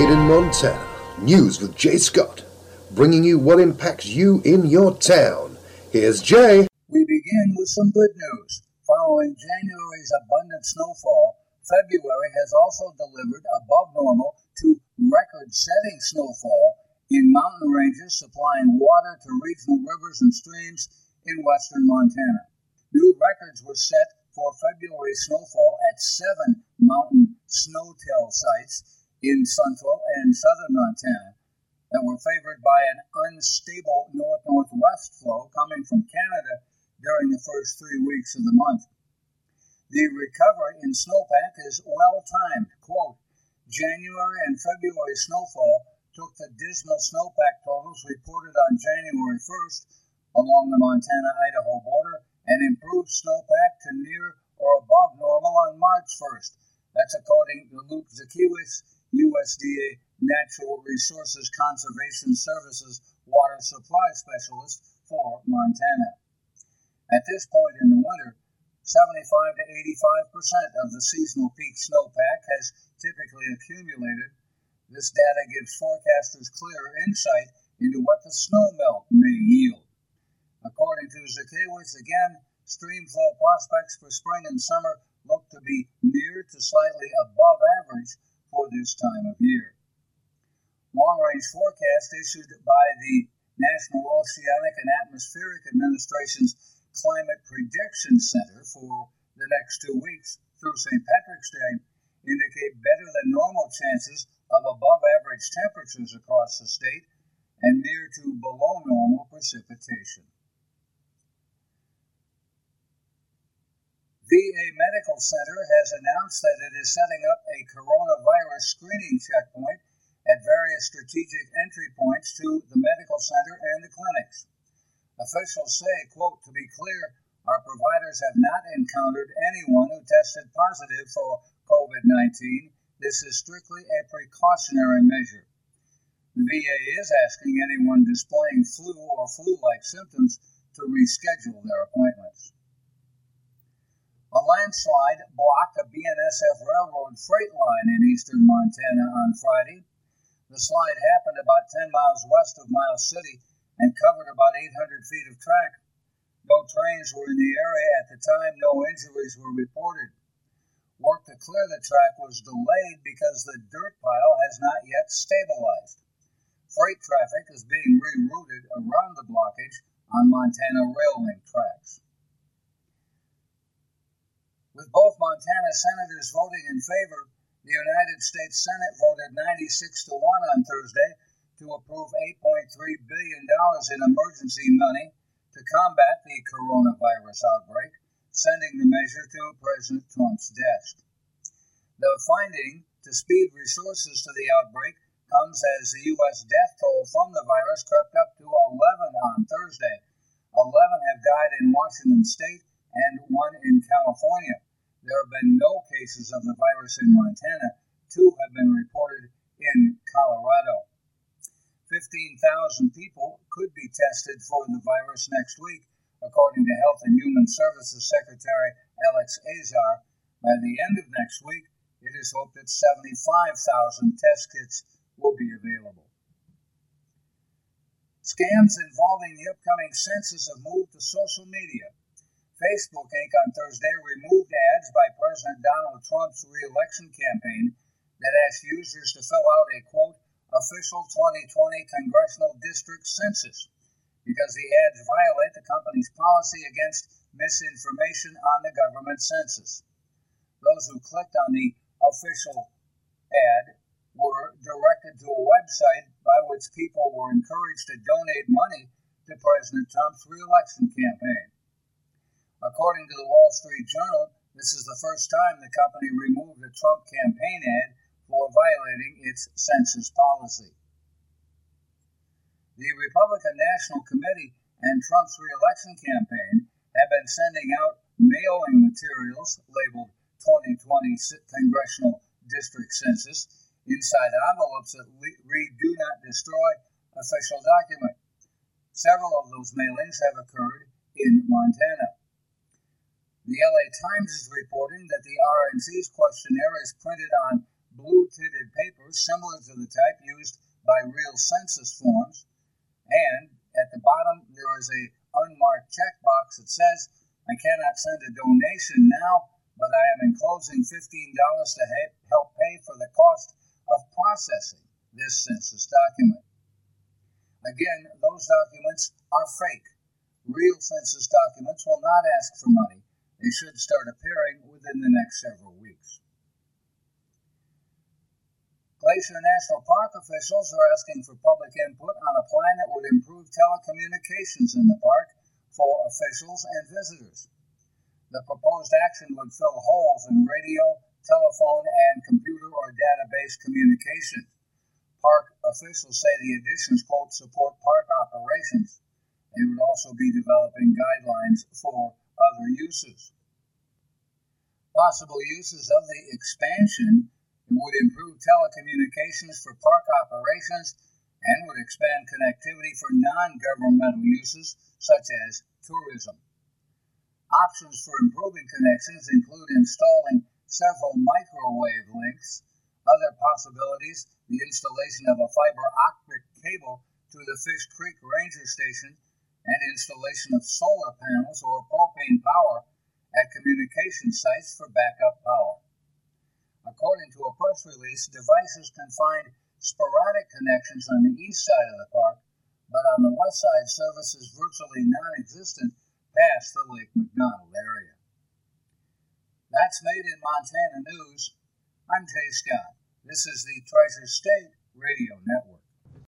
Made in Montana. News with Jay Scott. Bringing you what impacts you in your town. Here's Jay. We begin with some good news. Following January's abundant snowfall, February has also delivered above normal to record setting snowfall in mountain ranges supplying water to regional rivers and streams in western Montana. New records were set for February snowfall at seven mountain SNOTEL sites in central and southern Montana that were favored by an unstable north northwest flow coming from Canada during the first three weeks of the month. The recovery in snowpack is well timed. Quote, January and February snowfall took the dismal snowpack totals reported on January 1st along the Montana Idaho border and improved snowpack to near or above normal on March 1st. That's according to Luke Zukiewicz, USDA Natural Resources Conservation Services Water Supply Specialist for Montana. At this point in the winter, 75 to 85% of the seasonal peak snowpack has typically accumulated. This data gives forecasters clearer insight into what the snow melt may yield. According to Zukiewicz, again, stream flow prospects for spring and summer look to be near to slightly above average for this time of year. Long range forecast issued by the National Oceanic and Atmospheric Administration's Climate Prediction Center for the next two weeks through St. Patrick's Day indicate better than normal chances of above average temperatures across the state and near to below normal precipitation. VA Medical Center has announced that it is setting up a coronavirus screening checkpoint at various strategic entry points to the medical center and the clinics. Officials say, quote, to be clear, our providers have not encountered anyone who tested positive for COVID 19. This is strictly a precautionary measure. The VA is asking anyone displaying flu or flu like symptoms to reschedule their appointments. A landslide blocked a BNSF railroad freight line in eastern Montana on Friday. The slide happened about 10 miles west of Miles City and covered about 800 feet of track. No trains were in the area at the time, no injuries were reported. Work to clear the track was delayed because the dirt pile has not yet stabilized. Freight traffic is being rerouted around the blockage on Montana rail link tracks. With both Montana senators voting in favor, the United States Senate voted 96 to 1 on Thursday to approve $8.3 billion in emergency money to combat the coronavirus outbreak, sending the measure to President Trump's desk. The finding to speed resources to the outbreak comes as the U.S. death toll from the virus crept up to 11 on Thursday. 11 have died in Washington state and one in California. Been no cases of the virus in Montana. Two have been reported in Colorado. 15,000 people could be tested for the virus next week, according to Health and Human Services Secretary Alex Azar. By the end of next week, it is hoped that 75,000 test kits will be available. Scams involving the upcoming census have moved to social media. Facebook Inc. on Thursday removed ads by President Donald Trump's reelection campaign that asked users to fill out a quote official 2020 congressional district census because the ads violate the company's policy against misinformation on the government census. Those who clicked on the official ad were directed to a website by which people were encouraged to donate money to President Trump's reelection campaign. According to the Wall Street Journal, this is the first time the company removed a Trump campaign ad for violating its census policy. The Republican National Committee and Trump's reelection campaign have been sending out mailing materials labeled 2020 Congressional District Census inside envelopes that read Do Not Destroy Official Document. Several of those mailings have occurred in Montana. The LA Times is reporting that the RNC's questionnaire is printed on blue tinted paper similar to the type used by real census forms, and at the bottom there is a unmarked checkbox that says, I cannot send a donation now, but I am enclosing $15 to help pay for the cost of processing this census document. Again, those documents are fake. Real census documents will not ask for money. They should start appearing within the next several weeks. Glacier National Park officials are asking for public input on a plan that would improve telecommunications in the park for officials and visitors. The proposed action would fill holes in radio, telephone, and computer or database communication. Park officials say the additions, quote, support park operations. They would also be developing guidelines for other uses. Possible uses of the expansion would improve telecommunications for park operations and would expand connectivity for non governmental uses such as tourism. Options for improving connections include installing several microwave links. Other possibilities the installation of a fiber optic cable to the Fish Creek Ranger Station and installation of solar panels or propane power at communication sites for backup power. According to a press release, devices can find sporadic connections on the east side of the park, but on the west side, service is virtually non existent past the Lake McDonald area. That's Made in Montana News. I'm Jay Scott. This is the Treasure State Radio Network.